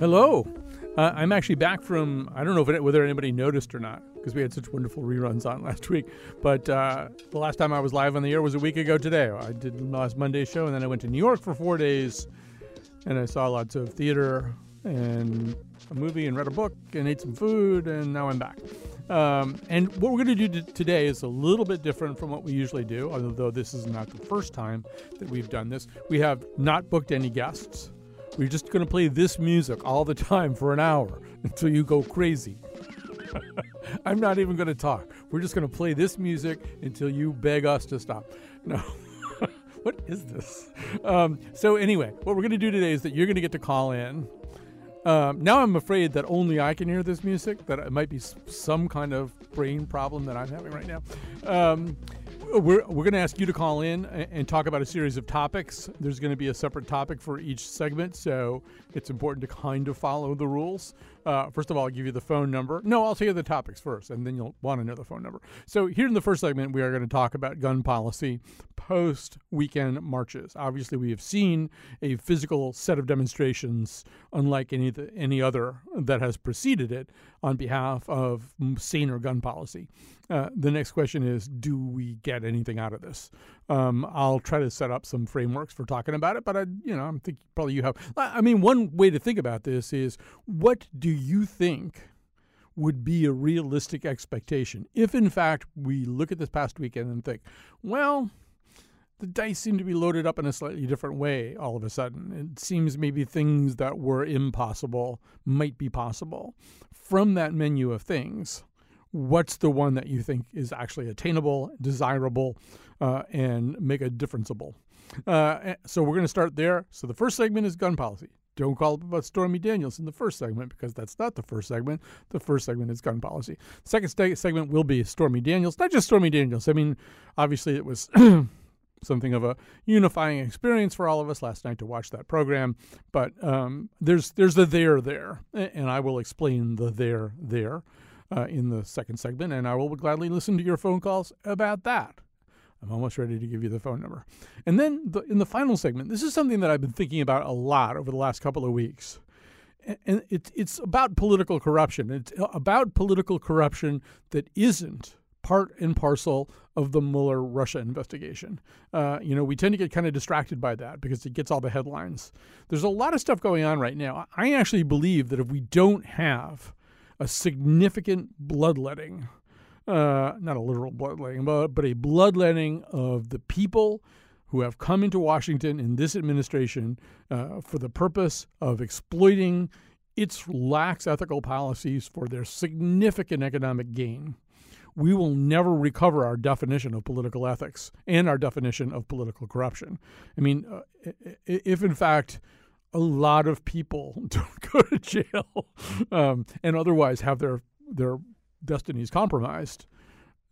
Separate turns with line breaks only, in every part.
Hello. Uh, I'm actually back from, I don't know if it, whether anybody noticed or not, because we had such wonderful reruns on last week. But uh, the last time I was live on the air was a week ago today. I did last Monday's show, and then I went to New York for four days, and I saw lots of theater and a movie and read a book and ate some food, and now I'm back. Um, and what we're going to do today is a little bit different from what we usually do, although this is not the first time that we've done this. We have not booked any guests. We're just going to play this music all the time for an hour until you go crazy. I'm not even going to talk. We're just going to play this music until you beg us to stop. No. what is this? Um, so, anyway, what we're going to do today is that you're going to get to call in um, now I'm afraid that only I can hear this music, that it might be some kind of brain problem that I'm having right now. Um, we're, we're going to ask you to call in and talk about a series of topics. There's going to be a separate topic for each segment, so it's important to kind of follow the rules. Uh, first of all, I'll give you the phone number. No, I'll tell you the topics first, and then you'll want to know the phone number. So, here in the first segment, we are going to talk about gun policy post weekend marches. Obviously, we have seen a physical set of demonstrations unlike any, any other that has preceded it on behalf of saner gun policy. Uh, the next question is Do we get anything out of this? Um, I'll try to set up some frameworks for talking about it, but I, you know, I'm thinking probably you have. I mean, one way to think about this is what do you think would be a realistic expectation if, in fact, we look at this past weekend and think, well, the dice seem to be loaded up in a slightly different way all of a sudden. It seems maybe things that were impossible might be possible. From that menu of things, what's the one that you think is actually attainable, desirable, uh, and make a differenceable? Uh, eh, so we're going to start there. So the first segment is gun policy. Don't call it about Stormy Daniels in the first segment because that's not the first segment. The first segment is gun policy. Second st- segment will be Stormy Daniels, not just Stormy Daniels. I mean, obviously it was something of a unifying experience for all of us last night to watch that program. But um, there's there's the there there, and I will explain the there there uh, in the second segment, and I will gladly listen to your phone calls about that. I'm almost ready to give you the phone number. And then the, in the final segment, this is something that I've been thinking about a lot over the last couple of weeks. And it's, it's about political corruption. It's about political corruption that isn't part and parcel of the Mueller Russia investigation. Uh, you know, we tend to get kind of distracted by that because it gets all the headlines. There's a lot of stuff going on right now. I actually believe that if we don't have a significant bloodletting, uh, not a literal bloodletting, but, but a bloodletting of the people who have come into Washington in this administration uh, for the purpose of exploiting its lax ethical policies for their significant economic gain. We will never recover our definition of political ethics and our definition of political corruption. I mean, uh, if in fact a lot of people don't go to jail um, and otherwise have their their destinies compromised,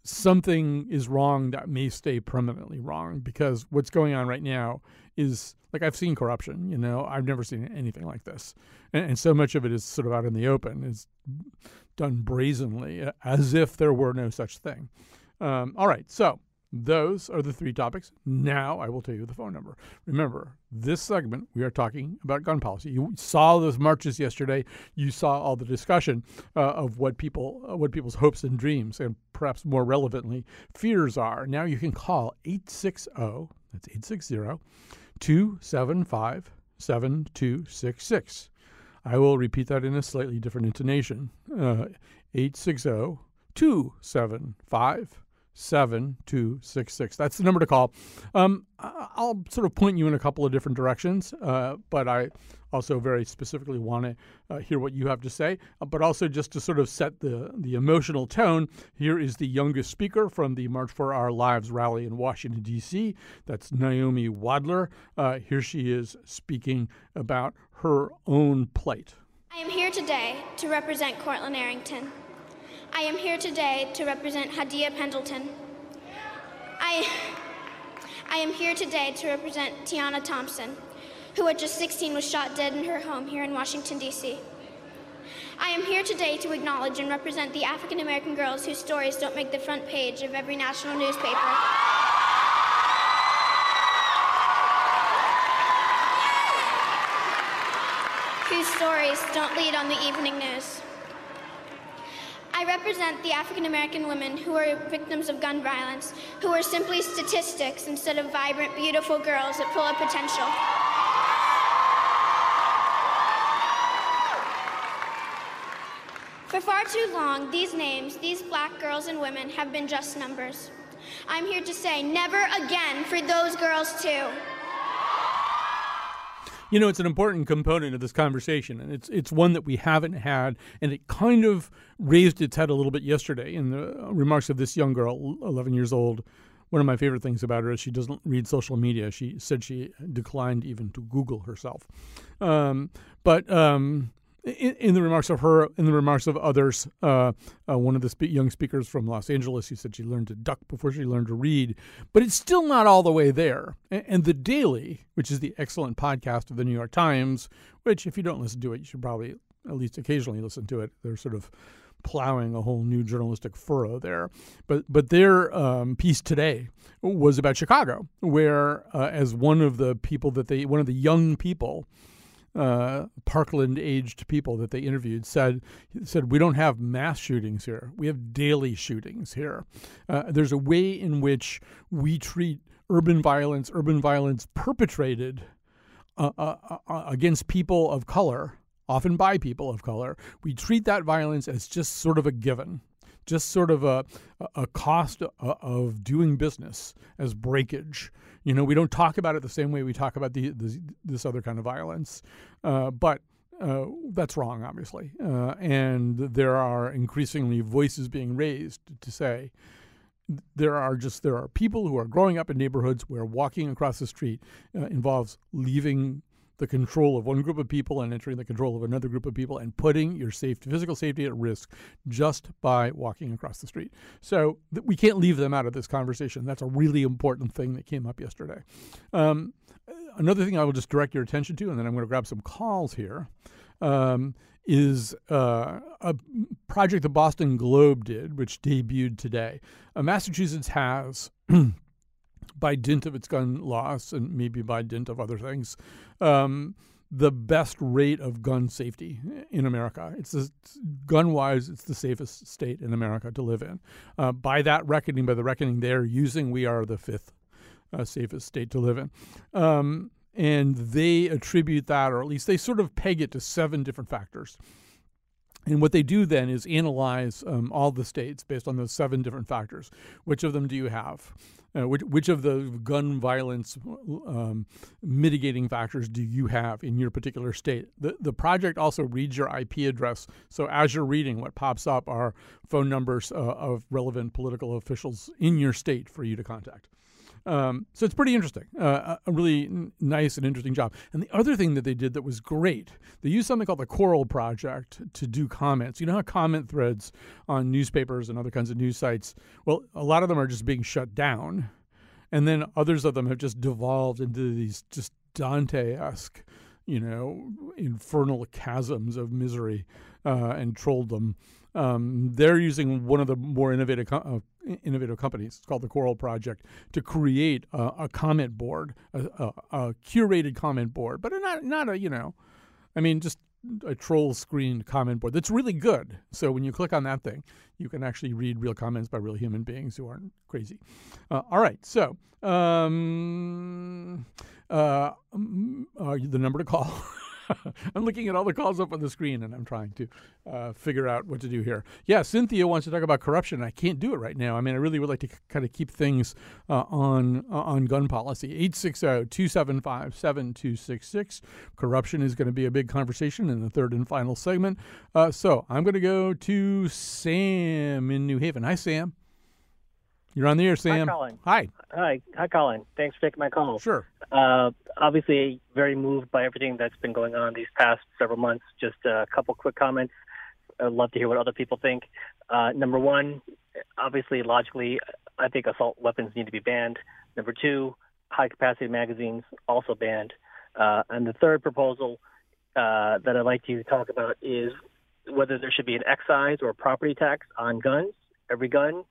something is wrong that may stay permanently wrong because what's going on right now is like I've seen corruption, you know, I've never seen anything like this. And, and so much of it is sort of out in the open, is done brazenly as if there were no such thing. Um, all right, so those are the three topics. Now I will tell you the phone number. Remember, this segment we are talking about gun policy. You saw those marches yesterday. You saw all the discussion uh, of what people, uh, what people's hopes and dreams, and perhaps more relevantly, fears are. Now you can call 860. That's 860 275 7266. I will repeat that in a slightly different intonation. Uh, 860 275 7266. That's the number to call. Um, I'll sort of point you in a couple of different directions, uh, but I also very specifically want to uh, hear what you have to say. Uh, but also, just to sort of set the, the emotional tone, here is the youngest speaker from the March for Our Lives rally in Washington, D.C. That's Naomi Wadler. Uh, here she is speaking about her own plight.
I am here today to represent Courtlin Arrington. I am here today to represent Hadiya Pendleton. I, I am here today to represent Tiana Thompson, who at just 16 was shot dead in her home here in Washington, D.C. I am here today to acknowledge and represent the African American girls whose stories don't make the front page of every national newspaper. whose stories don't lead on the evening news. Represent the African American women who are victims of gun violence, who are simply statistics instead of vibrant, beautiful girls that full of potential. For far too long, these names, these black girls and women, have been just numbers. I'm here to say never again for those girls, too.
You know, it's an important component of this conversation, and it's it's one that we haven't had, and it kind of raised its head a little bit yesterday in the remarks of this young girl, 11 years old. One of my favorite things about her is she doesn't read social media. She said she declined even to Google herself. Um, but um, in, in, the remarks of her, in the remarks of others, uh, uh, one of the spe- young speakers from Los Angeles, who said she learned to duck before she learned to read, but it's still not all the way there. And, and, the Daily, which is the excellent podcast of the New York Times, which if you don't listen to it, you should probably at least occasionally listen to it. They're sort of plowing a whole new journalistic furrow there. But but their um, piece today was about Chicago, where uh, as one of the people that they, one of the young people uh, Parkland aged people that they interviewed said said we don't have mass shootings here. We have daily shootings here. Uh, there's a way in which we treat urban violence, urban violence perpetrated uh, uh, uh against people of color, often by people of color. We treat that violence as just sort of a given just sort of a, a cost of doing business as breakage. You know, we don't talk about it the same way we talk about the, the this other kind of violence, uh, but uh, that's wrong, obviously. Uh, and there are increasingly voices being raised to say there are just there are people who are growing up in neighborhoods where walking across the street uh, involves leaving the control of one group of people and entering the control of another group of people and putting your safety, physical safety at risk just by walking across the street. So th- we can't leave them out of this conversation. That's a really important thing that came up yesterday. Um, another thing I will just direct your attention to, and then I'm going to grab some calls here, um, is uh, a project the Boston Globe did, which debuted today. Uh, Massachusetts has by dint of its gun loss and maybe by dint of other things, um, the best rate of gun safety in America. It's gun wise, it's the safest state in America to live in. Uh, by that reckoning, by the reckoning they're using, we are the fifth uh, safest state to live in. Um, and they attribute that, or at least they sort of peg it to seven different factors. And what they do then is analyze um, all the states based on those seven different factors. Which of them do you have? Uh, which, which of the gun violence um, mitigating factors do you have in your particular state? The, the project also reads your IP address. So as you're reading, what pops up are phone numbers uh, of relevant political officials in your state for you to contact. Um, so it's pretty interesting. Uh, a really n- nice and interesting job. And the other thing that they did that was great, they used something called the Coral Project to do comments. You know how comment threads on newspapers and other kinds of news sites, well, a lot of them are just being shut down. And then others of them have just devolved into these just Dante esque, you know, infernal chasms of misery uh, and trolldom. Um, they're using one of the more innovative uh, innovative companies. It's called the Coral Project to create a, a comment board, a, a, a, curated comment board, but not not a you know, I mean just a troll screened comment board that's really good. So when you click on that thing, you can actually read real comments by real human beings who aren't crazy. Uh, all right, so um, uh, uh, the number to call. I'm looking at all the calls up on the screen and I'm trying to uh, figure out what to do here. Yeah, Cynthia wants to talk about corruption. I can't do it right now. I mean, I really would like to kind of keep things uh, on uh, on gun policy. 860-275-7266. Corruption is going to be a big conversation in the third and final segment. Uh, so I'm going to go to Sam in New Haven. Hi, Sam. You're on the air, Sam.
Hi, Colin.
Hi.
Hi. Hi, Colin. Thanks for taking my call.
Sure.
Uh, obviously, very moved by everything that's been going on these past several months. Just a couple quick comments. I'd love to hear what other people think. Uh, number one, obviously, logically, I think assault weapons need to be banned. Number two, high capacity magazines also banned. Uh, and the third proposal uh, that I'd like to talk about is whether there should be an excise or property tax on guns. Every gun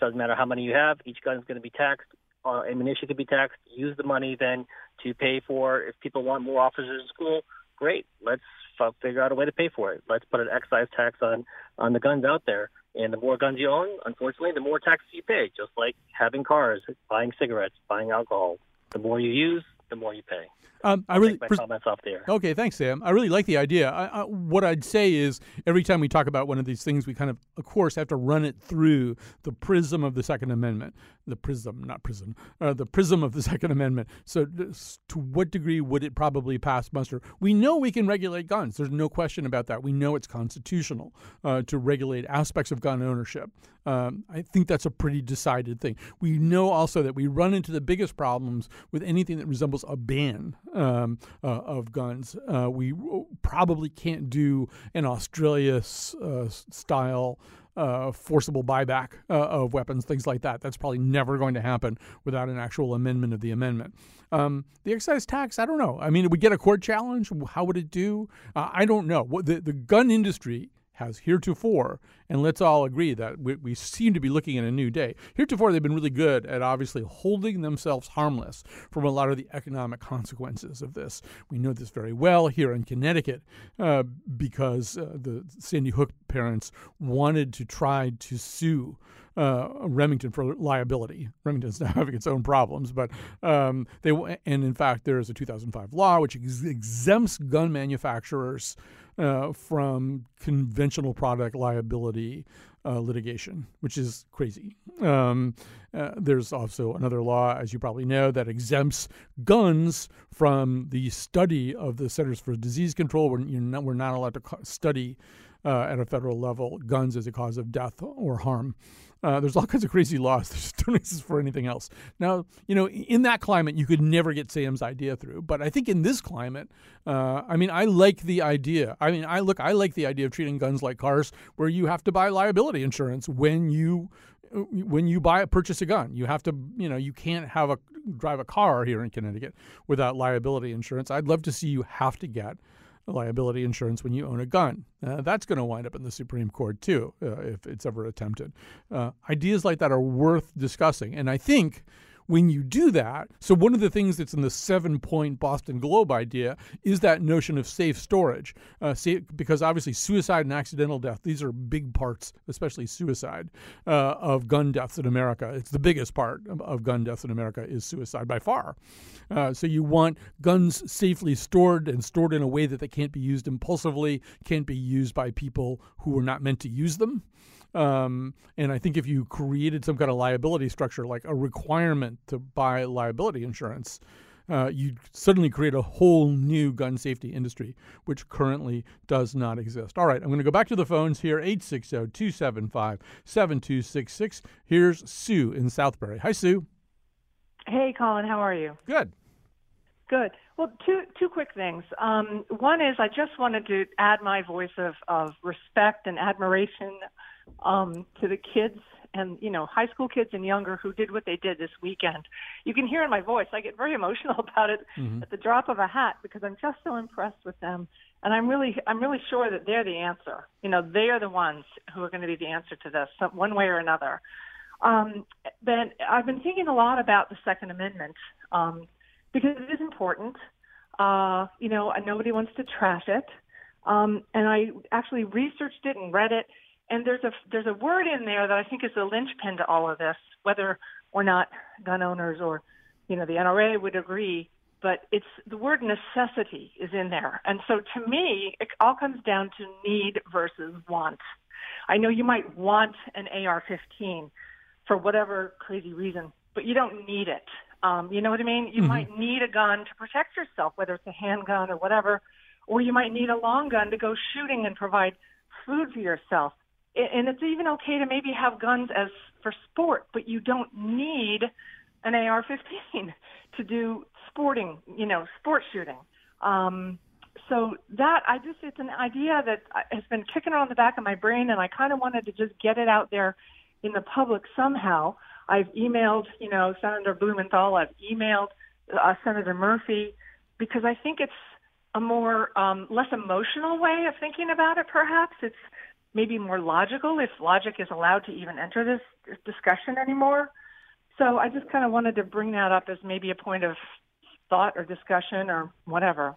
doesn't matter how many you have. Each gun is going to be taxed. Uh, ammunition can be taxed. Use the money then to pay for if people want more officers in school. Great. Let's figure out a way to pay for it. Let's put an excise tax on on the guns out there. And the more guns you own, unfortunately, the more taxes you pay. Just like having cars, buying cigarettes, buying alcohol. The more you use, the more you pay.
Um, I really
my
pres-
comments off the air.
Okay, thanks, Sam. I really like the idea. I, I, what I'd say is every time we talk about one of these things, we kind of, of course, have to run it through the prism of the Second Amendment. The prism, not prison, uh, the prism of the Second Amendment. So, to what degree would it probably pass muster? We know we can regulate guns. There's no question about that. We know it's constitutional uh, to regulate aspects of gun ownership. Um, I think that's a pretty decided thing. We know also that we run into the biggest problems with anything that resembles a ban um, uh, of guns. Uh, we probably can't do an Australia uh, style. Uh, forcible buyback uh, of weapons, things like that. That's probably never going to happen without an actual amendment of the amendment. Um, the excise tax, I don't know. I mean, it would get a court challenge. How would it do? Uh, I don't know. What the, the gun industry has heretofore, and let's all agree that we, we seem to be looking at a new day. Heretofore, they've been really good at obviously holding themselves harmless from a lot of the economic consequences of this. We know this very well here in Connecticut uh, because uh, the Sandy Hook parents wanted to try to sue uh, Remington for liability. Remington's now having its own problems, but um, they and in fact there is a 2005 law which ex- exempts gun manufacturers uh, from conventional product liability uh, litigation, which is crazy. Um, uh, there's also another law, as you probably know, that exempts guns from the study of the Centers for Disease Control. We're, not, we're not allowed to study uh, at a federal level guns as a cause of death or harm. Uh, there's all kinds of crazy laws that just don't for anything else. Now, you know, in that climate, you could never get Sam's idea through. But I think in this climate, uh, I mean, I like the idea. I mean, I look, I like the idea of treating guns like cars, where you have to buy liability insurance when you when you buy purchase a gun. You have to, you know, you can't have a drive a car here in Connecticut without liability insurance. I'd love to see you have to get liability insurance when you own a gun. Uh, that's going to wind up in the Supreme Court too, uh, if it's ever attempted. Uh, ideas like that are worth discussing, and I think when you do that, so one of the things that's in the seven point Boston Globe idea is that notion of safe storage. Uh, because obviously, suicide and accidental death, these are big parts, especially suicide, uh, of gun deaths in America. It's the biggest part of, of gun deaths in America is suicide by far. Uh, so you want guns safely stored and stored in a way that they can't be used impulsively, can't be used by people who are not meant to use them. Um, and I think if you created some kind of liability structure, like a requirement to buy liability insurance, uh, you suddenly create a whole new gun safety industry, which currently does not exist. All right, I'm going to go back to the phones here 860 275 7266. Here's Sue in Southbury. Hi, Sue.
Hey, Colin, how are you?
Good.
Good. Well, two two quick things. Um, one is I just wanted to add my voice of, of respect and admiration um, to the kids and you know high school kids and younger who did what they did this weekend. You can hear in my voice I get very emotional about it
Mhm.
at the drop of a hat because I'm just so impressed with them, and I'm really I'm really sure that they're the answer. You know, they are the ones who are going to be the answer to this, some, one way or another. Um, but I've been thinking a lot about the Second Amendment um, because it is important. Uh, you know, and nobody wants to trash it. Um, and I actually researched it and read it, and there's a there's a word in there that I think is the linchpin to all of this, whether or not gun owners or you know the NRA would agree. But it's the word necessity is in there, and so to me, it all comes down to need versus want. I know you might want an AR-15 for whatever crazy reason, but you don't need it. Um, you know what I mean? You
Mhm.
might need a gun to protect yourself, whether it's a handgun or whatever, or you might need a long gun to go shooting and provide food for yourself. And it's even okay to maybe have guns as for sport, but you don't need an AR-15 to do sporting, you know, sport shooting. Um, so that I just it's an idea that has been kicking around the back of my brain, and I kind of wanted to just get it out there in the public somehow. I've emailed, you know, Senator Blumenthal. I've emailed uh, Senator Murphy because I think it's a more um, less emotional way of thinking about it. Perhaps it's maybe more logical if logic is allowed to even enter this, discussion anymore. So I just kind of wanted to bring that up as maybe a point of thought or discussion or whatever.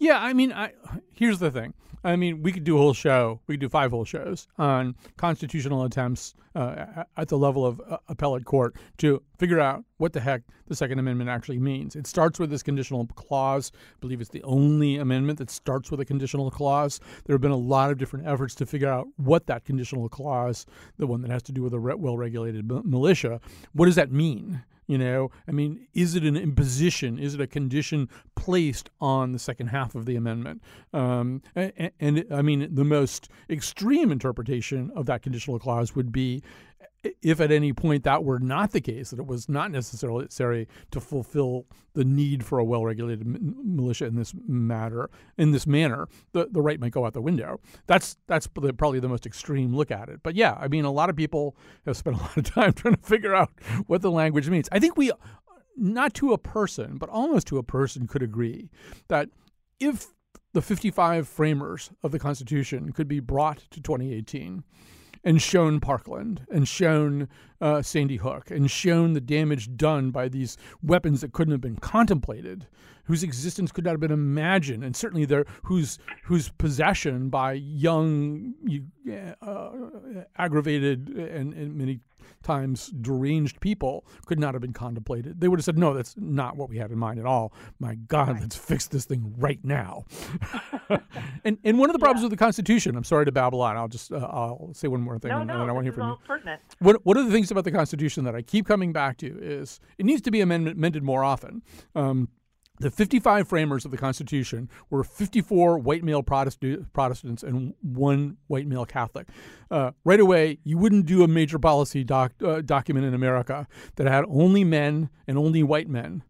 Yeah, I mean, I here's the thing. I mean, we could do a whole show. We could do five whole shows on constitutional attempts uh, at the level of uh, appellate court to figure out what the heck the Second Amendment actually means. It starts with this conditional clause. I believe it's the only amendment that starts with a conditional clause. There have been a lot of different efforts to figure out what that conditional clause, the one that has to do with a well regulated militia, what does that mean? You know, I mean, is it an imposition? Is it a condition placed on the second half of the amendment? Um, and, and, I mean, the most extreme interpretation of that conditional clause would be if at any point that were not the case, that it was not necessarily necessary to fulfill the need for a well-regulated militia in this matter, in this manner, the, the right might go out the window. That's that's probably the most extreme look at it. But yeah, I mean, a lot of people have spent a lot of time trying to figure out what the language means. I think we, not to a person, but almost to a person, could agree that if the 55 framers of the Constitution could be brought to 2018 and shown Parkland and shown uh, Sandy Hook and shown the damage done by these weapons that couldn't have been contemplated, whose existence could not have been imagined, and certainly their whose whose possession by young, uh, aggravated, and, and many times deranged people could not have been contemplated. They would have said, no, that's not what we had in mind at all. My God, right. let's fix this thing right now. and and one of the problems yeah. with the Constitution, I'm sorry to babble on. I'll just uh, I'll say one more thing,
no,
and,
no,
and I want
to hear
from you.
Pertinent.
One, one of the things about the Constitution that I keep coming back to is it needs to be amended more often. Um, the 55 framers of the Constitution were 54 white male Protestants and one white male Catholic. Uh, right away, you wouldn't do a major policy doc, uh, document in America that had only men and only white men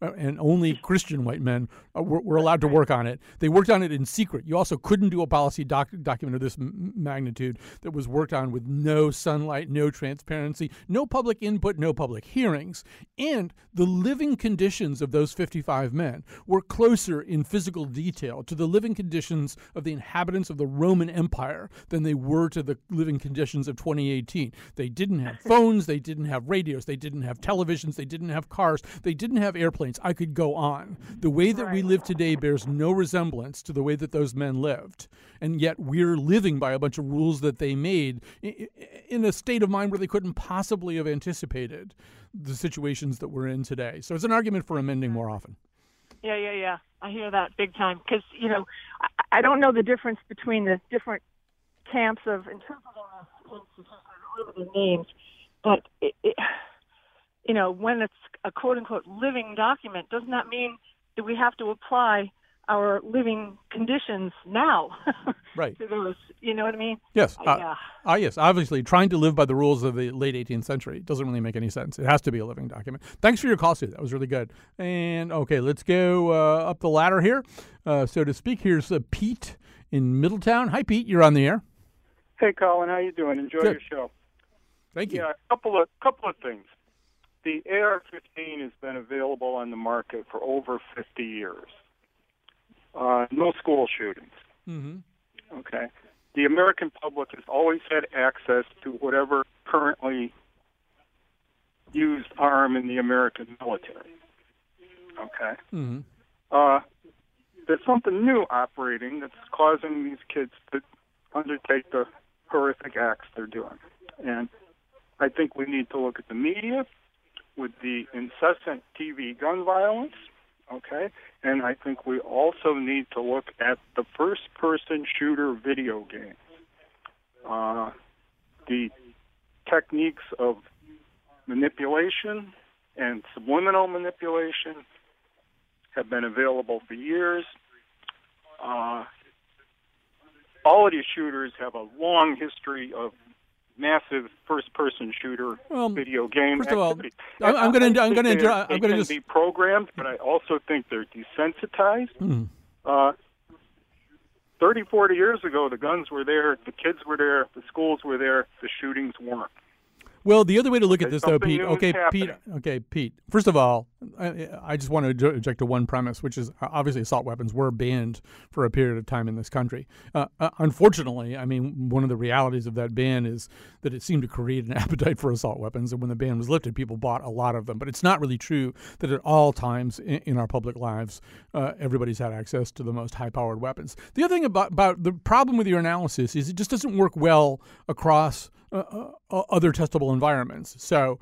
and only Christian white men uh, were, were, allowed to work on it. They worked on it in secret. You also couldn't do a policy doc, document of this m- magnitude that was worked on with no sunlight, no transparency, no public input, no public hearings. And the living conditions of those 55 men were closer in physical detail to the living conditions of the inhabitants of the Roman Empire than they were to the living conditions of 2018. They didn't have phones, they didn't have radios, they didn't have televisions, they didn't have cars, they didn't have airplanes I could go on. The way that right. we live today bears no resemblance to the way that those men lived. And yet we're living by a bunch of rules that they made in a state of mind where they couldn't possibly have anticipated the situations that we're in today. So it's an argument for amending mm-hmm. more often.
Yeah, yeah, yeah. I hear that big time because you know I, I don't know the difference between the different camps of interpreting the names, but it, it, you know, when it's a quote unquote living document, doesn't that mean that we have to apply our living conditions now
right.
to those? You know what I mean?
Yes. Uh, yeah. Ah, yes. Obviously, trying to live by the rules of the late 18th century doesn't really make any sense. It has to be a living document. Thanks for your call, Sue. That was really good. And okay, let's go uh, up the ladder here, uh, so to speak. Here's uh, Pete in Middletown. Hi, Pete. You're on the air.
Hey, Colin. How you doing? Enjoy
good.
your show.
Thank you.
Yeah, a couple of couple of things the AR-15 has been available on the market for over 50 years. Uh, no school shootings.
Mm-hmm.
Okay. The American public has always had access to whatever currently used arm in the American military. Okay.
Mm-hmm.
Uh, there's something new operating that's causing these kids to undertake the horrific acts they're doing. And I think we need to look at the media with the incessant TV gun violence, okay? And I think we also need to look at the first person shooter video games. Uh, the techniques of manipulation and subliminal manipulation have been available for years. Uh, all of these shooters have a long history of massive first-person shooter
well,
video game.
First of all, I'm going to I'm going to I'm going to
just be programmed, but I also think they're desensitized.
Mm.
Uh, 30, 40 years ago, the guns were there, the kids were there, the schools were there, the shootings weren't.
Well, the other way to look at
There's
this, though, Pete. Okay, Pete. Okay, Pete. First of all, I, I just want to object to one premise, which is uh, obviously assault weapons were banned for a period of time in this country. Uh, uh, unfortunately, I mean, one of the realities of that ban is that it seemed to create an appetite for assault weapons, and when the ban was lifted, people bought a lot of them. But it's not really true that at all times in, in our public lives, uh, everybody's had access to the most high-powered weapons. The other thing about, about the problem with your analysis is it just doesn't work well across uh, uh, other testable environments. So,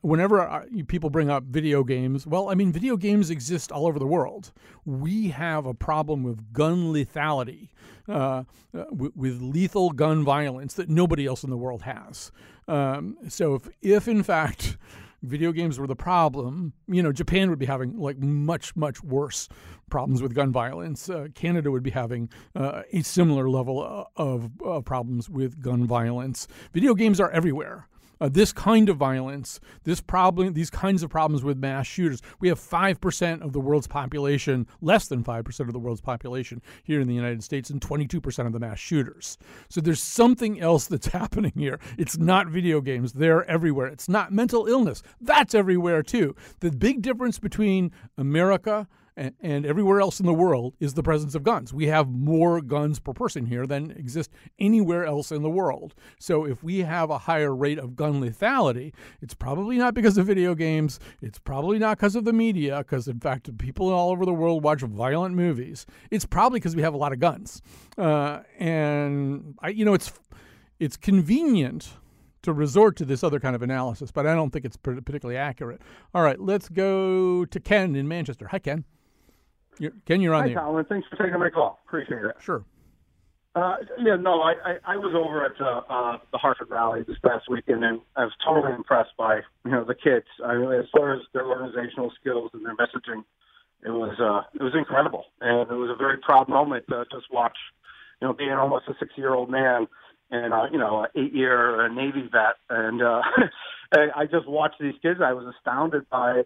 whenever uh, people bring up video games, well, I mean, video games exist all over the world. We have a problem with gun lethality, uh, uh, with, lethal gun violence that nobody else in the world has. Um, so, if, if in fact, video games were the problem, you know, Japan would be having like much, much worse problems with gun violence. Uh, Canada would be having uh, a similar level uh, of, of problems with gun violence. Video games are everywhere uh, this kind of violence, this problem, these kinds of problems with mass shooters. We have five percent of the world's population, less than five percent of the world's population here in the United States, and 22 percent of the mass shooters. So there's something else that's happening here. It's not video games; they're everywhere. It's not mental illness; that's everywhere too. The big difference between America and, everywhere else in the world is the presence of guns. We have more guns per person here than exist anywhere else in the world. So if we have a higher rate of gun lethality, it's probably not because of video games. It's probably not because of the media, because in fact, people all over the world watch violent movies. It's probably because we have a lot of guns. Uh, and I, you know, it's it's convenient to resort to this other kind of analysis, but I don't think it's particularly accurate. All right, let's go to Ken in Manchester. Hi, Ken. You're, Ken, you're on
Hi,
the
Colin. Thanks for taking my call. Appreciate it.
Sure.
Uh, yeah, no, I, I, I was over at uh, uh, the Hartford Rally this past weekend, and I was totally impressed by you know the kids. I mean, as far as their organizational skills and their messaging, it was uh, it was incredible, and it was a very proud moment to just watch. You know, being almost a six-year-old man and uh, you know, an eight-year Navy vet, and uh, I just watched these kids. I was astounded by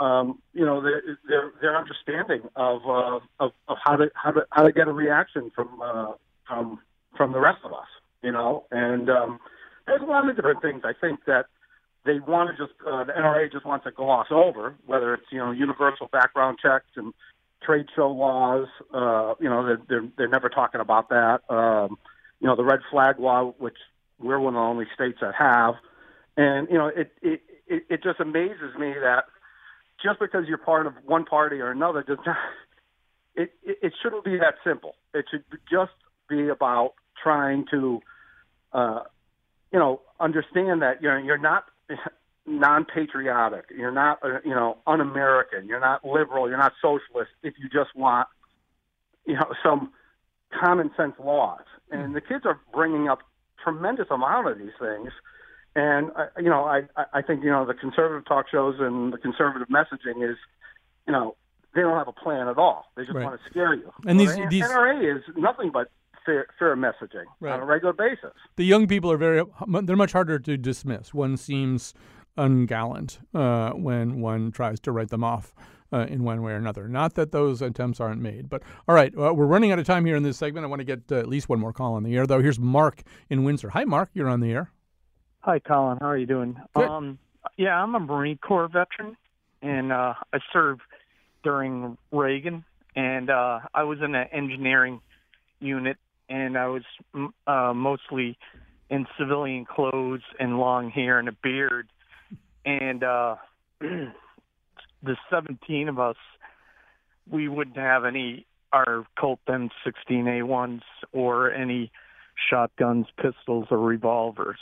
um, you know, their their, their understanding of, uh, of of how to how to how to get a reaction from uh, from from the rest of us, you know, and um, there's a lot of different things I think that they want to just uh, the NRA just wants to gloss over, whether it's you know universal background checks and trade show laws. Uh, you know, they're, they're they're never talking about that. Um, you know, the red flag law, which we're one of the only states that have, and you know, it it it, it just amazes me that just because you're part of one party or another does not. It, it, it shouldn't be that simple. It should just be about trying to, uh, you know, understand that you're you're not non-patriotic. You're not, uh, you know, un-American. You're not liberal. You're not socialist. If you just want, you know, some common sense laws, and the kids are bringing up tremendous amount of these things and uh, you know, I I think you know the conservative talk shows and the conservative messaging is, you know, they don't have a plan at all. They just right. want to scare you.
And these,
the
these
NRA is nothing but fair, fair messaging right. on a regular basis.
The young people are very they're much harder to dismiss. One seems ungallant uh, when one tries to write them off. Uh, in one way or another. Not that those attempts aren't made, but all right, uh, we're running out of time here in this segment. I want to get uh, at least one more call on the air, though. Here's Mark in Windsor. Hi, Mark. You're on the air.
Hi, Colin. How are you doing?
Good.
Um, yeah, I'm a Marine Corps veteran, and uh, I served during Reagan, and uh, I was in an engineering unit, and I was uh, mostly in civilian clothes and long hair and a beard, and uh, the 17 of us, we wouldn't have any our Colt M16A1s or any shotguns, pistols, or revolvers.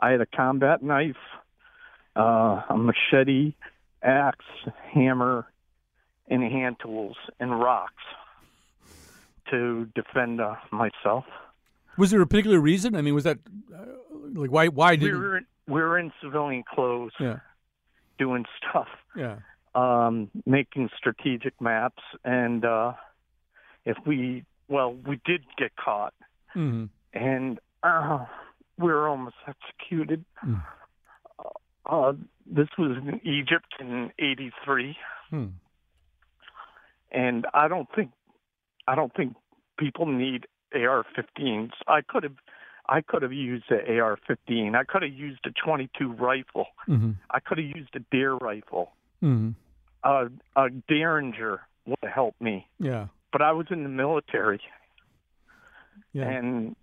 I had a combat knife, uh, a machete, axe, hammer, and hand tools and rocks to defend uh, myself.
Was there a particular reason? I mean, was that uh, like why? Why did
we were in, we were in civilian clothes,
yeah,
doing stuff,
yeah,
um, making strategic maps, and uh, if we well, we did get caught,
mm-hmm.
and uh, we were almost executed.
Mm.
Uh, this was in Egypt in '83,
hmm.
and I don't think I don't think people need AR-15s. I could have I could have used an AR-15. I could have used a 22 rifle.
Mm-hmm.
I could have used a deer rifle.
Mm-hmm.
a, a Derringer would have helped me.
Yeah.
But I was in the military,
Yeah.
and uh,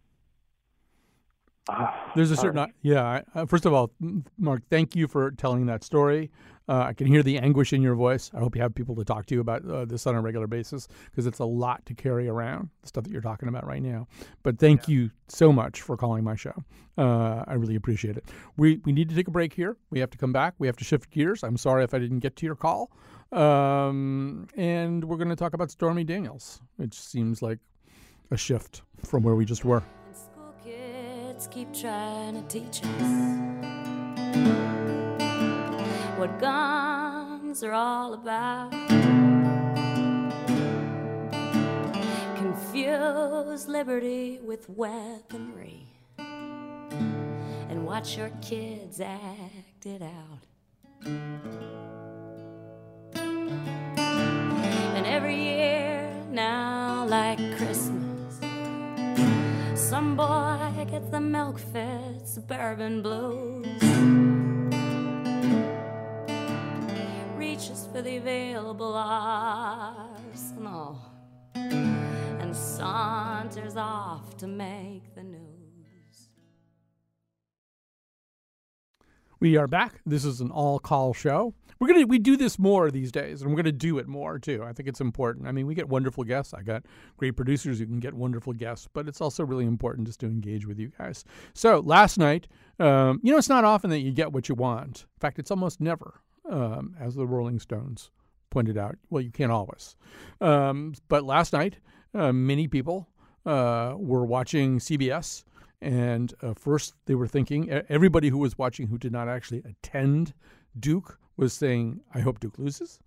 There's a certain, yeah. I- Uh, first of all, Mark, thank you for telling that story. Uh, I can hear the anguish in your voice. I hope you have people to talk to you about uh, this on a regular basis because it's a lot to carry around, the stuff that you're talking about right now. But thank you so much for calling my show. Uh, I really appreciate it. We, we need to take a break here. We have to come back. We have to shift gears. I'm sorry if I didn't get to your call. Um, and we're going to talk about Stormy Daniels, which seems like a shift from where we just were.
Kids keep trying to teach us what guns are all about. Confuse liberty with weaponry and watch your kids act it out. And every year now, like Christmas, some boy gets the milk fed suburban blues. Reaches for the available arsenal and saunters off to make the news.
We are back. This is an all call show. We're gonna we do this more these days, and we're gonna do it more too. I think it's important. I mean, we get wonderful guests. I got great producers who can get wonderful guests, but it's also really important just to engage with you guys. So last night, um, you know, it's not often that you get what you want. In fact, it's almost never, um, as the Rolling Stones pointed out. Well, you can't always. Um, but last night, uh, many people uh, were watching CBS. And uh, first, they were thinking, everybody who was watching who did not actually attend Duke was saying, I hope Duke loses.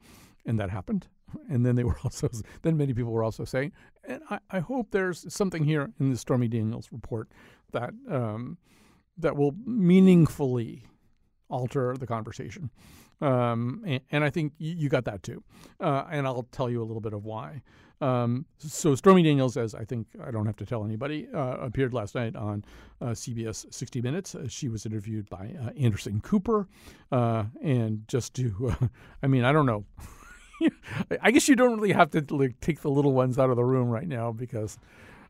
And that happened. And then they were also, then many people were also saying, and I, I hope there's something here in the Stormy Daniels report that, um, that will meaningfully alter the conversation. Um, and, and I think you, got that too. Uh, and I'll tell you a little bit of why. Um, so Stormy Daniels, as I think I don't have to tell anybody, uh, appeared last night on uh, CBS 60 Minutes. Uh, she was interviewed by uh, Anderson Cooper, uh, and just to, I mean, I don't know. I guess you don't really have to like, take the little ones out of the room right now because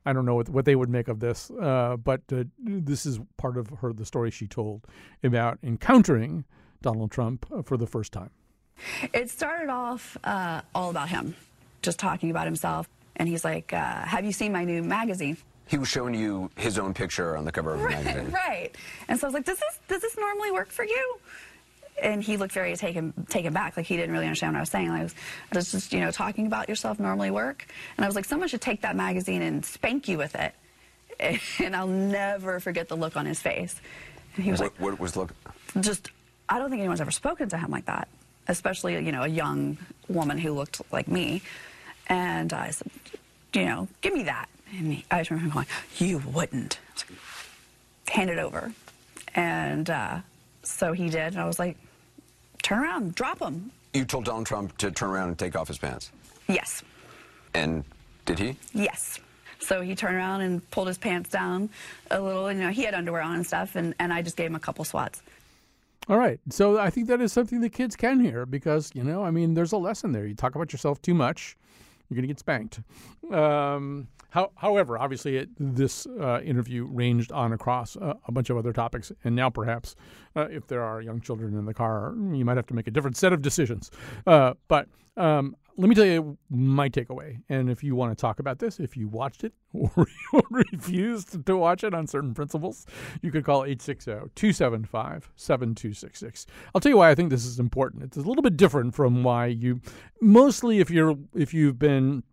I don't know what, what they would make of this. Uh, but this is part of her the story she told about encountering Donald Trump for the first time.
It started off all about him, just talking about himself. And he's like, uh, Have you seen my new magazine?
He was showing you his own picture on the cover of a magazine.
right. And so I was like, Does this, does this normally work for you? And he looked very taken taken back, like he didn't really understand what I was saying. Like, I was, does just you know talking about yourself normally work? And I was like, someone should take that magazine and spank you with it. And I'll never forget the look on his face. And he was
what,
like,
what was look?
just I don't think anyone's ever spoken to him like that, especially you know a young woman who looked like me. And I said, you know, give me that. And he, I turned around going, you wouldn't. I was like, Hand it over. And uh, so he did, and I was like, turn around, drop him.
You told Donald Trump to turn around and take off his pants.
Yes,
And did he?
yes. So he turned around and pulled his pants down a little. You know, he had underwear on and stuff, and, and I just gave him a couple swats.
All right. So I think that is something the kids can hear because, you know, I mean, there's a lesson there. You talk about yourself too much, you're going to get spanked. Um, how, however, obviously, it, this uh, interview ranged on across uh, a bunch of other topics. And now, perhaps, uh, if there are young children in the car, you might have to make a different set of decisions. Uh, but um, let me tell you my takeaway. And if you want to talk about this, if you watched it or refused to watch it on certain principles, you could call 860 275 7266. I'll tell you why I think this is important. It's a little bit different from why you, mostly if you're if you've been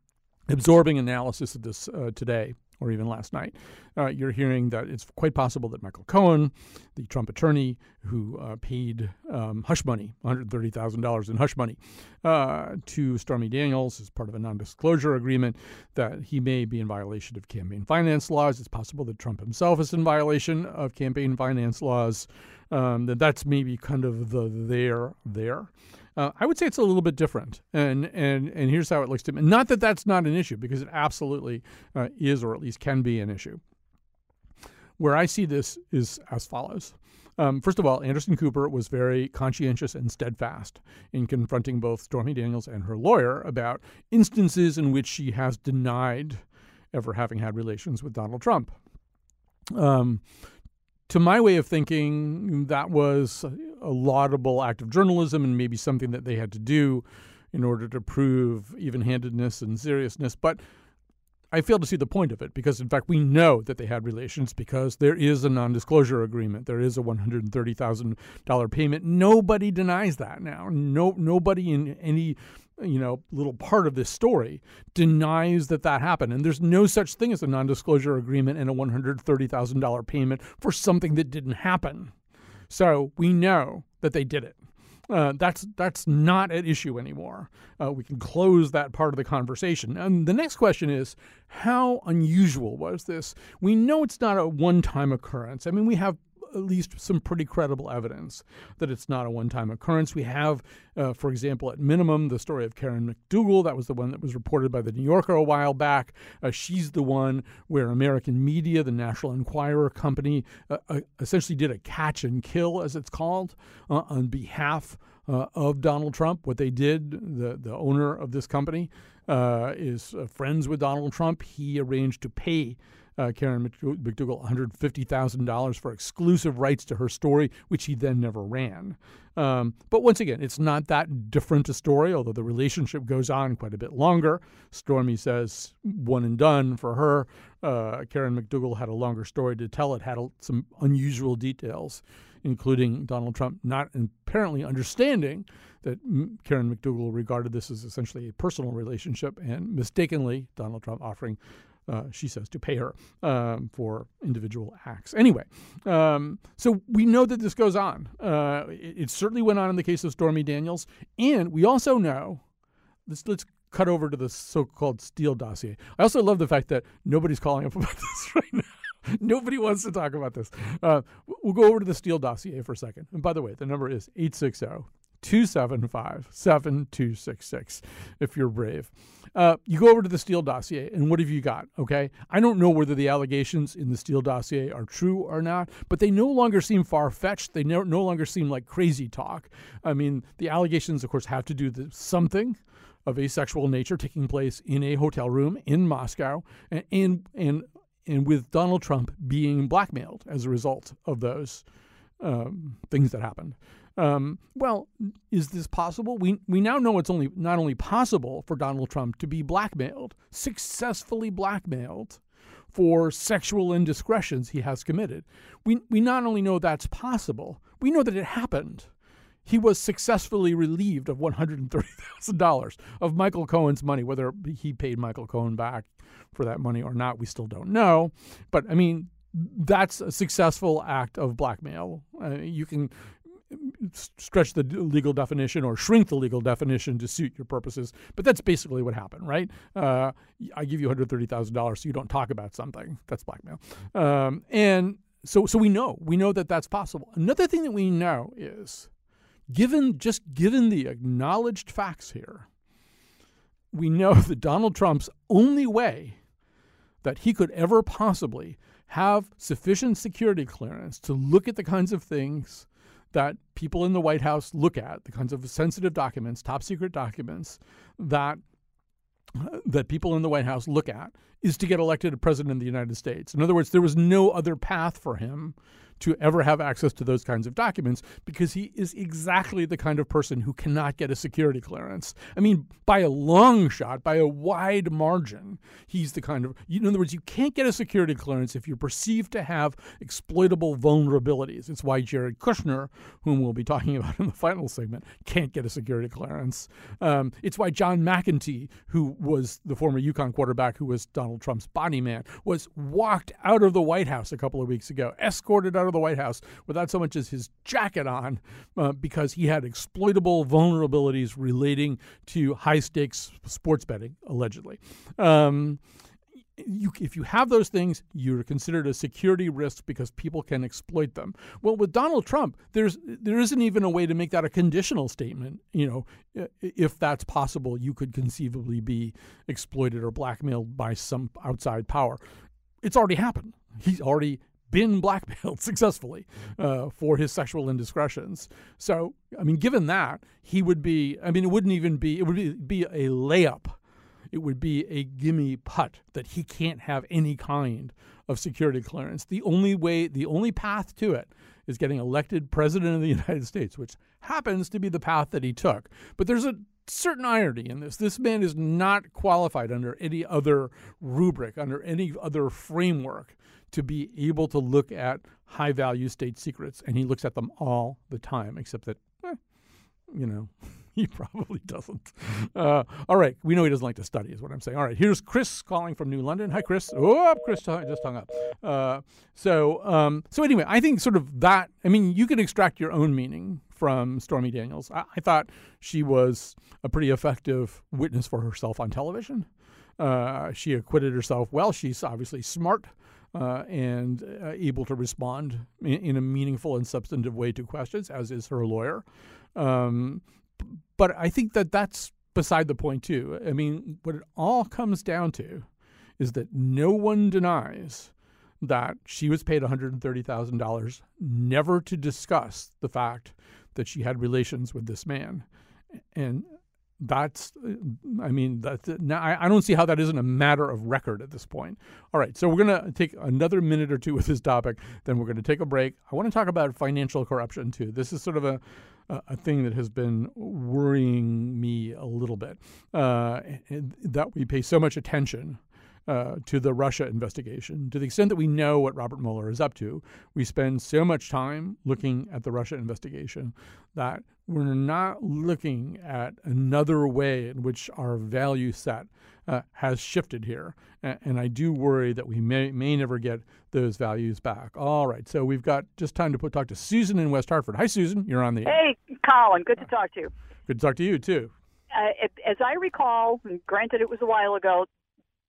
absorbing analysis of this uh, today or even last night, uh, you're hearing that it's quite possible that Michael Cohen, the Trump attorney who uh, paid um, hush money, $130,000 in hush money, uh, to Stormy Daniels as part of a non disclosure agreement, that he may be in violation of campaign finance laws. It's possible that Trump himself is in violation of campaign finance laws. Um, that that's maybe kind of the there there. Uh, I would say it's a little bit different, and and and here's how it looks to me. Not that that's not an issue, because it absolutely uh, is, or at least can be an issue. Where I see this is as follows: Um, first of all, Anderson Cooper was very conscientious and steadfast in confronting both Stormy Daniels and her lawyer about instances in which she has denied ever having had relations with Donald Trump. Um, to my way of thinking, that was a laudable act of journalism and maybe something that they had to do in order to prove even handedness and seriousness. But I fail to see the point of it because, in fact, we know that they had relations because there is a non disclosure agreement. There is a $130,000 payment. Nobody denies that now. No, nobody in any you know little part of this story denies that that happened and there's no such thing as a non-disclosure agreement and a $130,000 payment for something that didn't happen so we know that they did it uh, that's that's not at issue anymore. Uh, we can close that part of the conversation. And the next question is, how unusual was this? We know it's not a one-time occurrence. I mean, we have at least some pretty credible evidence that it's not a one time occurrence. We have, uh, for example, at minimum, the story of Karen McDougal. That was the one that was reported by the New Yorker a while back. Uh, she's the one where American media, the National Enquirer company, uh, uh essentially did a catch and kill, as it's called, uh, on behalf uh, of Donald Trump. What they did, the, the owner of this company, is friends with Donald Trump. He arranged to pay uh, Karen McDougal $150,000 for exclusive rights to her story, which he then never ran. Um, but once again, it's not that different a story, although the relationship goes on quite a bit longer. Stormy says one and done for her. Uh, Karen McDougal had a longer story to tell. It had some unusual details, including Donald Trump not apparently understanding that Karen McDougal regarded this as essentially a personal relationship, and mistakenly, Donald Trump offering uh, she says, to pay her um, for individual acts. Anyway, um, so we know that this goes on. Uh, it, it, certainly went on in the case of Stormy Daniels. And we also know, let's, let's cut over to the so called Steele dossier. I also love the fact that nobody's calling up about this right now. Nobody wants to talk about this. Uh, we'll go over to the Steele dossier for a second. And by the way, the number is 860 275 7266 if you're brave. Uh, you go over to the Steele dossier, and what have you got? Okay. I don't know whether the allegations in the Steele dossier are true or not, but they no longer seem far fetched. They no, no longer seem like crazy talk. I mean, the allegations, of course, have to do with something of a sexual nature taking place in a hotel room in Moscow, and, and, and, and with Donald Trump being blackmailed as a result of those um, things that happened. Um, well, is this possible? We we now know it's only not only possible for Donald Trump to be blackmailed, successfully blackmailed for sexual indiscretions he has committed. We we not only know that's possible, we know that it happened. He was successfully relieved of $130,000 of Michael Cohen's money. Whether he paid Michael Cohen back for that money or not, we still don't know. But I mean, that's a successful act of blackmail. Uh, you can stretch the legal definition or shrink the legal definition to suit your purposes. But that's basically what happened, right? Uh, I give you $130,000 so you don't talk about something. That's blackmail. Um, and so, so we know, we know that that's possible. Another thing that we know is given, just given the acknowledged facts here, we know that Donald Trump's only way that he could ever possibly have sufficient security clearance to look at the kinds of things that people in the White House look at, the kinds of sensitive documents, top secret documents that that people in the White House look at is to get elected a president of the United States. In other words, there was no other path for him to ever have access to those kinds of documents because he is exactly the kind of person who cannot get a security clearance. I mean, by a long shot, by a wide margin, he's the kind of, in other words, you can't get a security clearance if you're perceived to have exploitable vulnerabilities. It's why Jared Kushner, whom we'll be talking about in the final segment, can't get a security clearance. Um, it's why John McEntee, who was the former UConn quarterback, who was Donald Trump's body man, was walked out of the White House a couple of weeks ago, escorted out of the White House without so much as his jacket on uh, because he had exploitable vulnerabilities relating to high stakes sports betting, allegedly. Um, you, if you have those things, you're considered a security risk because people can exploit them. Well, with Donald Trump, there's there isn't even a way to make that a conditional statement. You know, if that's possible, you could conceivably be exploited or blackmailed by some outside power. It's already happened. He's already been blackmailed successfully uh, for his sexual indiscretions. So, I mean, given that, he would be, I mean, it wouldn't even be, it would be, be a layup. It would be a gimme putt that he can't have any kind of security clearance. The only way, the only path to it is getting elected president of the United States, which happens to be the path that he took. But there's a certain irony in this. This man is not qualified under any other rubric, under any other framework to be able to look at high value state secrets. And he looks at them all the time, except that, eh, you know, he probably doesn't. Uh, all right. We know he doesn't like to study, is what I'm saying. All right. Here's Chris calling from New London. Hi, Chris. Oh, Chris just hung up. Uh, so, um, so anyway, I think sort of that, I mean, you can extract your own meaning from Stormy Daniels. I, I thought she was a pretty effective witness for herself on television. Uh, she acquitted herself well. She's obviously smart uh, and uh, able to respond in, in, a meaningful and substantive way to questions, as is her lawyer. Um, but I think that that's beside the point, too. I mean, what it all comes down to is that no one denies that she was paid $130,000 never to discuss the fact that she had relations with this man. And that's i mean that's now I, I don't see how that isn't a matter of record at this point. All right so we're going to take another minute or two with this topic then we're going to take a break. I want to talk about financial corruption too. This is sort of a a thing that has been worrying me a little bit uh, that we pay so much attention uh, to the Russia investigation. To the extent that we know what Robert Mueller is up to, we spend so much time looking at the Russia investigation that we're not looking at another way in which our value set uh, has shifted here. And, and, I do worry that we may, may never get those values back. All right, so we've got just time to put, talk to Susan in West Hartford. Hi, Susan. You're on the
Hey, Colin. Good to talk to you.
Good to talk to you, too.
Uh, as I recall, granted it was a while ago,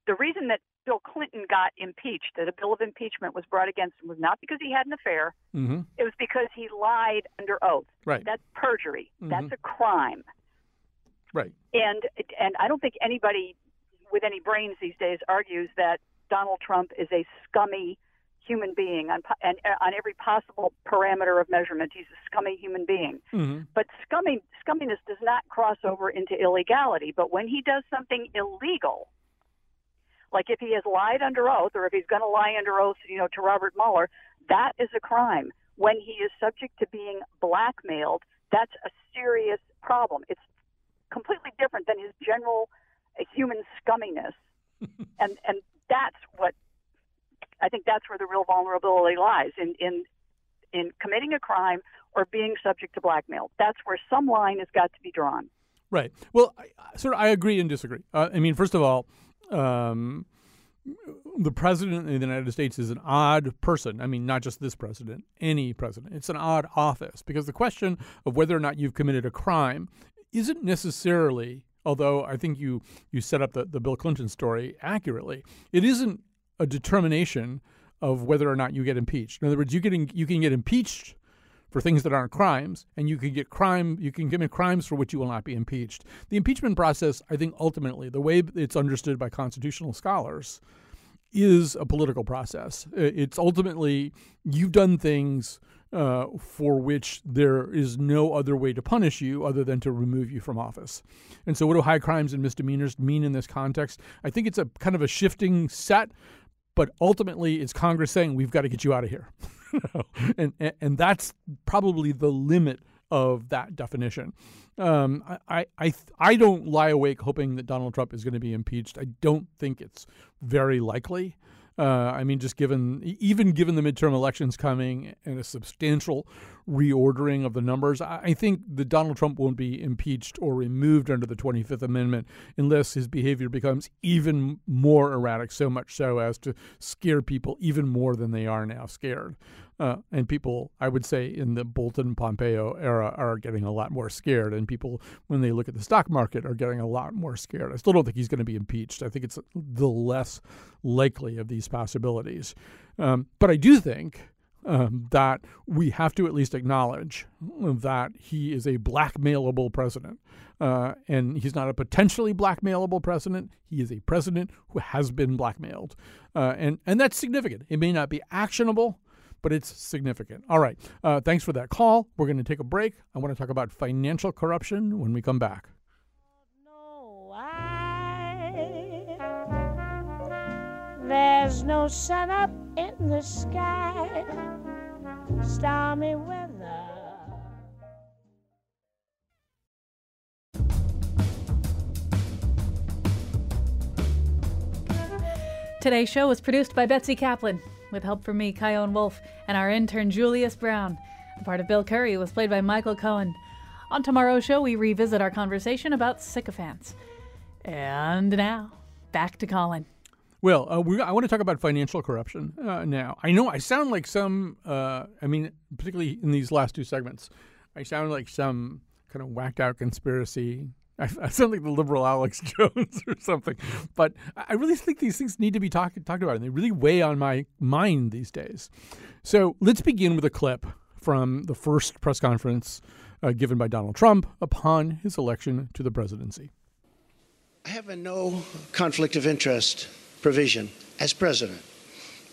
the reason that Bill Clinton got impeached, that a bill of impeachment was brought against him, was not because he had an affair.
Mm-hmm.
It was because he lied under oath.
Right.
That's perjury.
Mhm.
That's a crime.
Right.
And and I don't think anybody with any brains these days argues that Donald Trump is a scummy human being on and uh, on every possible parameter of measurement. He's a scummy human being.
Mm-hmm.
But scummy, scumminess does not cross over into illegality. But when he does something illegal, like if he has lied under oath or if he's going to lie under oath, you know, to Robert Mueller, that is a crime. When he is subject to being blackmailed, that's a serious problem. It's completely different than his general uh, human scumminess. and and that's what I think that's where the real vulnerability lies in in in committing a crime or being subject to blackmail. That's where some line has got to be drawn.
Right. Well, I, sort of, I agree and disagree. Uh, I mean, first of all, um, the president of the United States is an odd person. I mean, not just this president, any president. It's an odd office because the question of whether or not you've committed a crime isn't necessarily, although I think you you set up the, the Bill Clinton story accurately, it isn't a determination of whether or not you get impeached. In other words, you can you can get impeached for things that aren't crimes, and you can get crime you can commit crimes for which you will not be impeached. The impeachment process, I think, ultimately, the way it's understood by constitutional scholars, is a political process. It's ultimately you've done things uh, for which there is no other way to punish you other than to remove you from office. And so, what do high crimes and misdemeanors mean in this context? I think it's a kind of a shifting set, but ultimately, it's Congress saying we've got to get you out of here. and, and and that's probably the limit of that definition. Um, I, I I don't lie awake hoping that Donald Trump is going to be impeached. I don't think it's very likely. Uh, I mean, just given even given the midterm elections coming and a substantial reordering of the numbers, I, think that Donald Trump won't be impeached or removed under the 25th Amendment unless his behavior becomes even more erratic, so much so as to scare people even more than they are now scared. Uh, and people, I would say, in the Bolton Pompeo era, are getting a lot more scared. And people, when they look at the stock market, are getting a lot more scared. I still don't think he's going to be impeached. I think it's the less likely of these possibilities. Um, but I do think um, that we have to at least acknowledge that he is a blackmailable president. Uh, and he's not a potentially blackmailable president. He is a president who has been blackmailed. Uh, and, and that's significant. It may not be actionable, but it's significant. All right. Uh, thanks for that call. We're going to take a break. I want to talk about financial corruption when we come back.
There's no sun up in the sky, stormy weather.
Today's show was produced by Betsy Kaplan, with help from me, Chion Wolf, and our intern Julius Brown. The part of Bill Curry was played by Michael Cohen. On tomorrow's show, we revisit our conversation about sycophants. And now, back to Colin.
Well, uh, we, I want to talk about financial corruption uh, now. I know I sound like some, uh, I mean, particularly in these last two segments, I sound like some kind of whacked out conspiracy. I, I sound like the liberal Alex Jones or something. But I really think these things need to be talk, talked about, and they really weigh on my mind these days. So let's begin with a clip from the first press conference uh, given by Donald Trump upon his election to the presidency.
I have a no conflict of interest provision as president.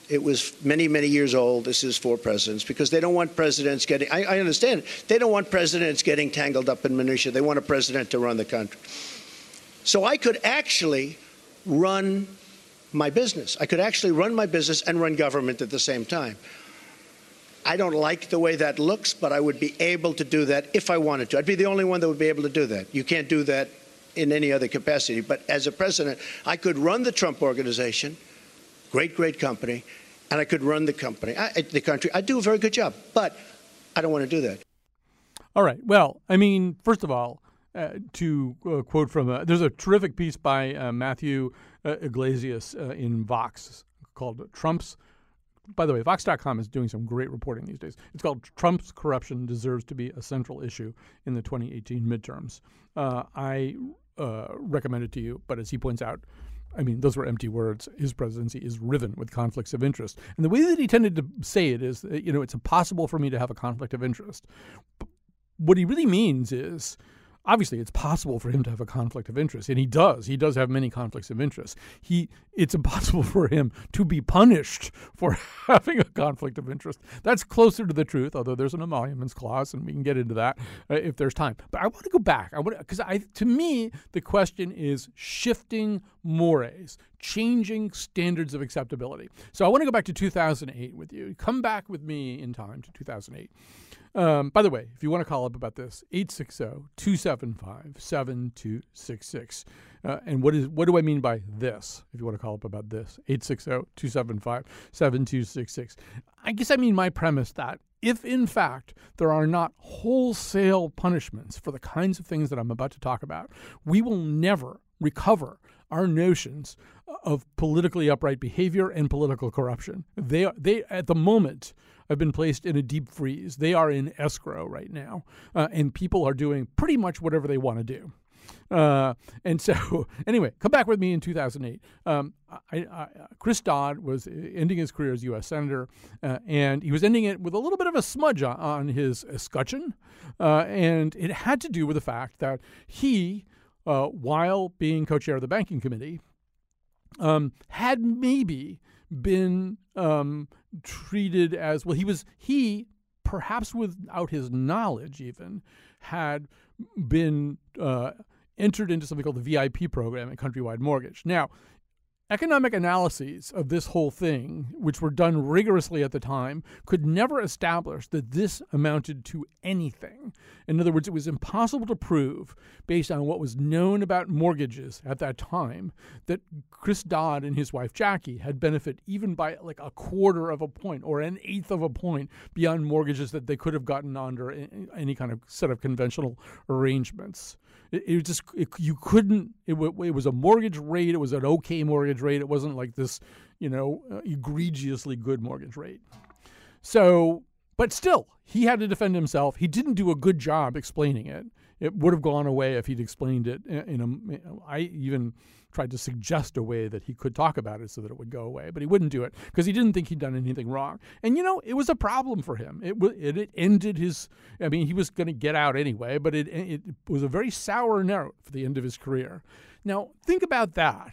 It was many, many years old. This is for presidents because they don't want presidents getting, I, I understand, they don't want presidents getting tangled up in minutiae. They want a president to run the country. So I could actually run my business. I could actually run my business and run government at the same time. I don't like the way that looks, but I would be able to do that if I wanted to. I'd be the only one that would be able to do that. You can't do that in any other capacity. But as a president, I could run the Trump organization, great, great company, and I could run the company, I, the country. I do a very good job, but I don't want to do that.
All right. Well, I mean, first of all, uh, to uh, quote from a, there's a terrific piece by uh, Matthew uh, Yglesias uh, in Vox called Trump's. By the way, Vox.com is doing some great reporting these days. It's called Trump's Corruption Deserves to be a Central Issue in the 2018 Midterms. Uh, I uh, recommended to you. But as he points out, I mean, those were empty words. His presidency is riven with conflicts of interest. And the way that he tended to say it is, you know, it's impossible for me to have a conflict of interest. But what he really means is obviously it's possible for him to have a conflict of interest and he does. He does have many conflicts of interest. He it's impossible for him to be punished for having a conflict of interest. That's closer to the truth although there's an emoluments clause and we can get into that uh, if there's time. But i want to go back. I want because i to me the question is shifting mores changing standards of acceptability. So i want to go back to 2008 with you. Come back with me in time to 2008 um, by the way, if you want to call up about this, 860-275-7266. Uh, and what is what do I mean by this? If you want to call up about this, 860-275-7266. I guess I mean my premise that if in fact there are not wholesale punishments for the kinds of things that I'm about to talk about, we will never recover our notions of politically upright behavior and political corruption. They are, they at the moment have been placed in a deep freeze. They are in escrow right now, uh, and people are doing pretty much whatever they want to do. Uh, and so, anyway, come back with me in 2008. Um, I, I, Chris Dodd was ending his career as U.S. Senator, uh, and he was ending it with a little bit of a smudge on, his escutcheon. Uh, and it had to do with the fact that he, uh, while being co chair of the Banking Committee, um, had maybe been um, treated as well. He was he perhaps without his knowledge even had been uh, entered into something called the VIP program at Countrywide Mortgage. Now, Economic analyses of this whole thing, which were done rigorously at the time, could never establish that this amounted to anything. In other words, it was impossible to prove, based on what was known about mortgages at that time, that Chris Dodd and his wife Jackie had benefited even by like a quarter of a point or an eighth of a point beyond mortgages that they could have gotten under any kind of set of conventional arrangements. It, it just it, you couldn't. It, it was a mortgage rate. It was an okay mortgage rate. It wasn't like this, you know, uh, egregiously good mortgage rate. So, but still, he had to defend himself. He didn't do a good job explaining it. It would have gone away if he'd explained it in a. I even tried to suggest a way that he could talk about it so that it would go away, but he wouldn't do it because he didn't think he'd done anything wrong. And you know, it was a problem for him. It it, it ended his. I mean, he was going to get out anyway, but it it was a very sour note for the end of his career. Now think about that.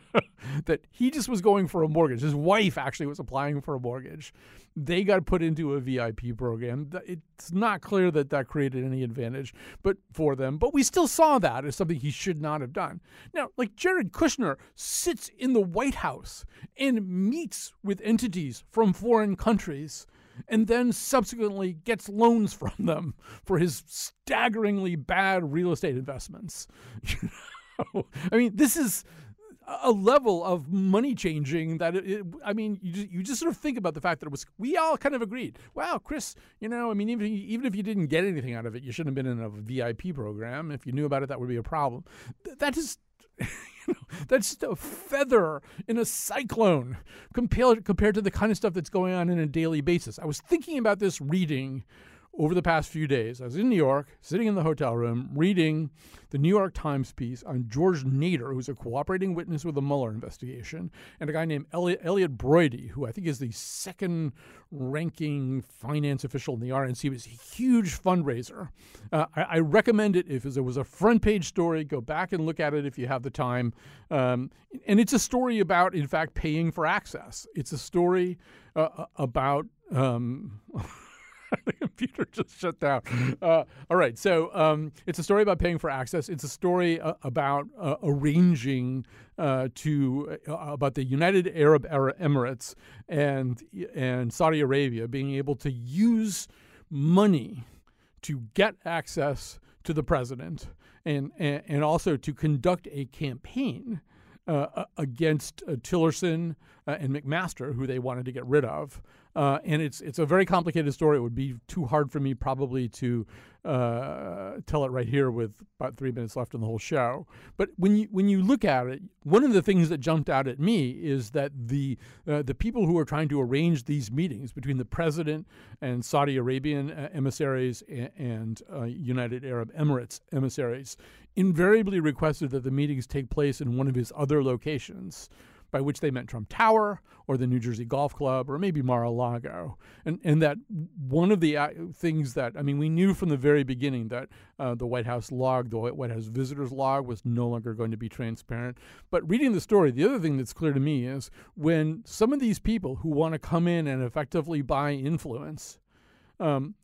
that he just was going for a mortgage. His wife actually was applying for a mortgage. They got put into a VIP program. It's not clear that that created any advantage but for them, but we still saw that as something he should not have done. Now, like Jared Kushner sits in the White House and meets with entities from foreign countries and then subsequently gets loans from them for his staggeringly bad real estate investments. I mean, this is a level of money changing that it, it, I mean, you just, you just sort of think about the fact that it was we all kind of agreed. Wow, Chris, you know, I mean, even even if you didn't get anything out of it, you shouldn't have been in a VIP program. If you knew about it, that would be a problem. That is. You know, that's just a feather in a cyclone compared compared to the kind of stuff that's going on in a daily basis. I was thinking about this reading over the past few days. I was in New York, sitting in the hotel room, reading the New York Times piece on George Nader, who's a cooperating witness with the Mueller investigation, and a guy named Elliott, Elliott Broidy, who I think is the second ranking finance official in the RNC. Was a huge fundraiser. Uh, I, I, recommend it if it was a front page story. Go back and look at it if you have the time. Um, and it's a story about, in fact, paying for access. It's a story uh, about. Um, the computer just shut down. Uh, all right, so um, it's a story about paying for access. It's a story uh, about uh, arranging uh, to uh, about the United Arab Emirates and and Saudi Arabia being able to use money to get access to the president and and, and also to conduct a campaign. Uh, against Tillerson and McMaster, who they wanted to get rid of, uh, and it's it's a very complicated story. It would be too hard for me probably to uh, tell it right here with about three minutes left in the whole show. But when you when you look at it, one of the things that jumped out at me is that the uh, the people who are trying to arrange these meetings between the president and Saudi Arabian uh, emissaries and, and uh, United Arab Emirates emissaries invariably requested that the meetings take place in one of his other locations by which they meant Trump Tower or the New Jersey Golf Club or maybe Mar-a-Lago. And, and that one of the uh, things that, I mean, we knew from the very beginning that uh, the White House log, the White House visitors log, was no longer going to be transparent. But reading the story, the other thing that's clear to me is when some of these people who want to come in and effectively buy influence, um,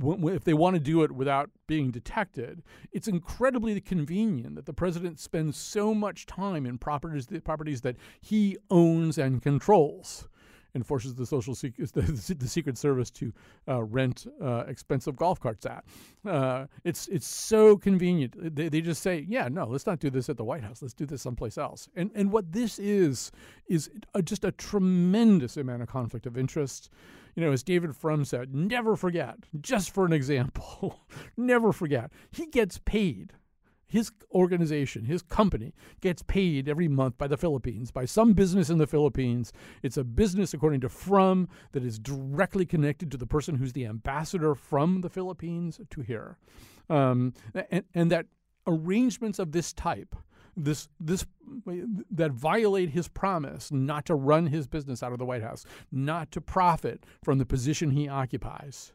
if they want to do it without being detected, it's incredibly convenient that the president spends so much time in properties properties that he owns and controls, and forces the social the, the Secret Service to uh, rent uh, expensive golf carts at. Uh, it's it's so convenient. They, they just say, yeah, no, let's not do this at the White House. Let's do this someplace else. And and what this is is a, just a tremendous amount of conflict of interest you know, as David Frum said, never forget, just for an example, never forget, he gets paid. His organization, his company, gets paid every month by the Philippines, by some business in the Philippines. It's a business, according to Frum, that is directly connected to the person who's the ambassador from the Philippines to here. Um, and, and that arrangements of this type this this that violate his promise not to run his business out of the White House, not to profit from the position he occupies,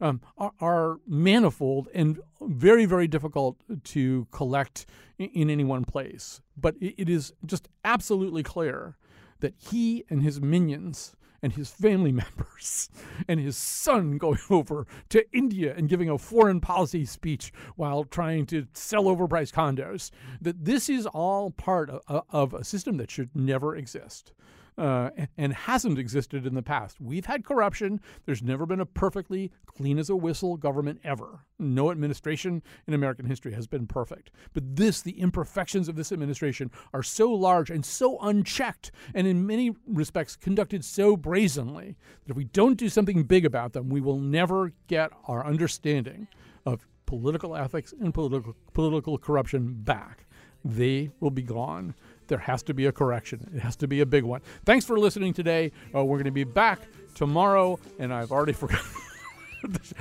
um, are, are, manifold and very very difficult to collect in, in any one place. But it, it is just absolutely clear that he and his minions and his family members and his son going over to India and giving a foreign policy speech while trying to sell overpriced condos. That this is all part of, of a system that should never exist uh, and hasn't existed in the past. We've had corruption. There's never been a perfectly clean as a whistle government ever. No administration in American history has been perfect. But this, the imperfections of this administration, are so large and so unchecked, and in many respects conducted so brazenly, that if we don't do something big about them, we will never get our understanding of political ethics and political, political corruption back. They will be gone there has to be a correction. It has to be a big one. Thanks for listening today. Uh, we're going to be back tomorrow, and I've already forgotten.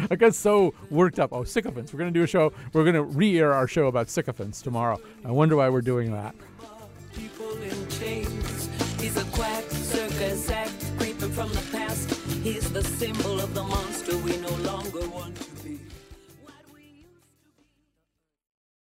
I got so worked up. Oh, sycophants. We're going to do a show. We're going to re air our show about sycophants tomorrow. I wonder why we're doing that. He's a quack, circus act, creeping from the past. He's the symbol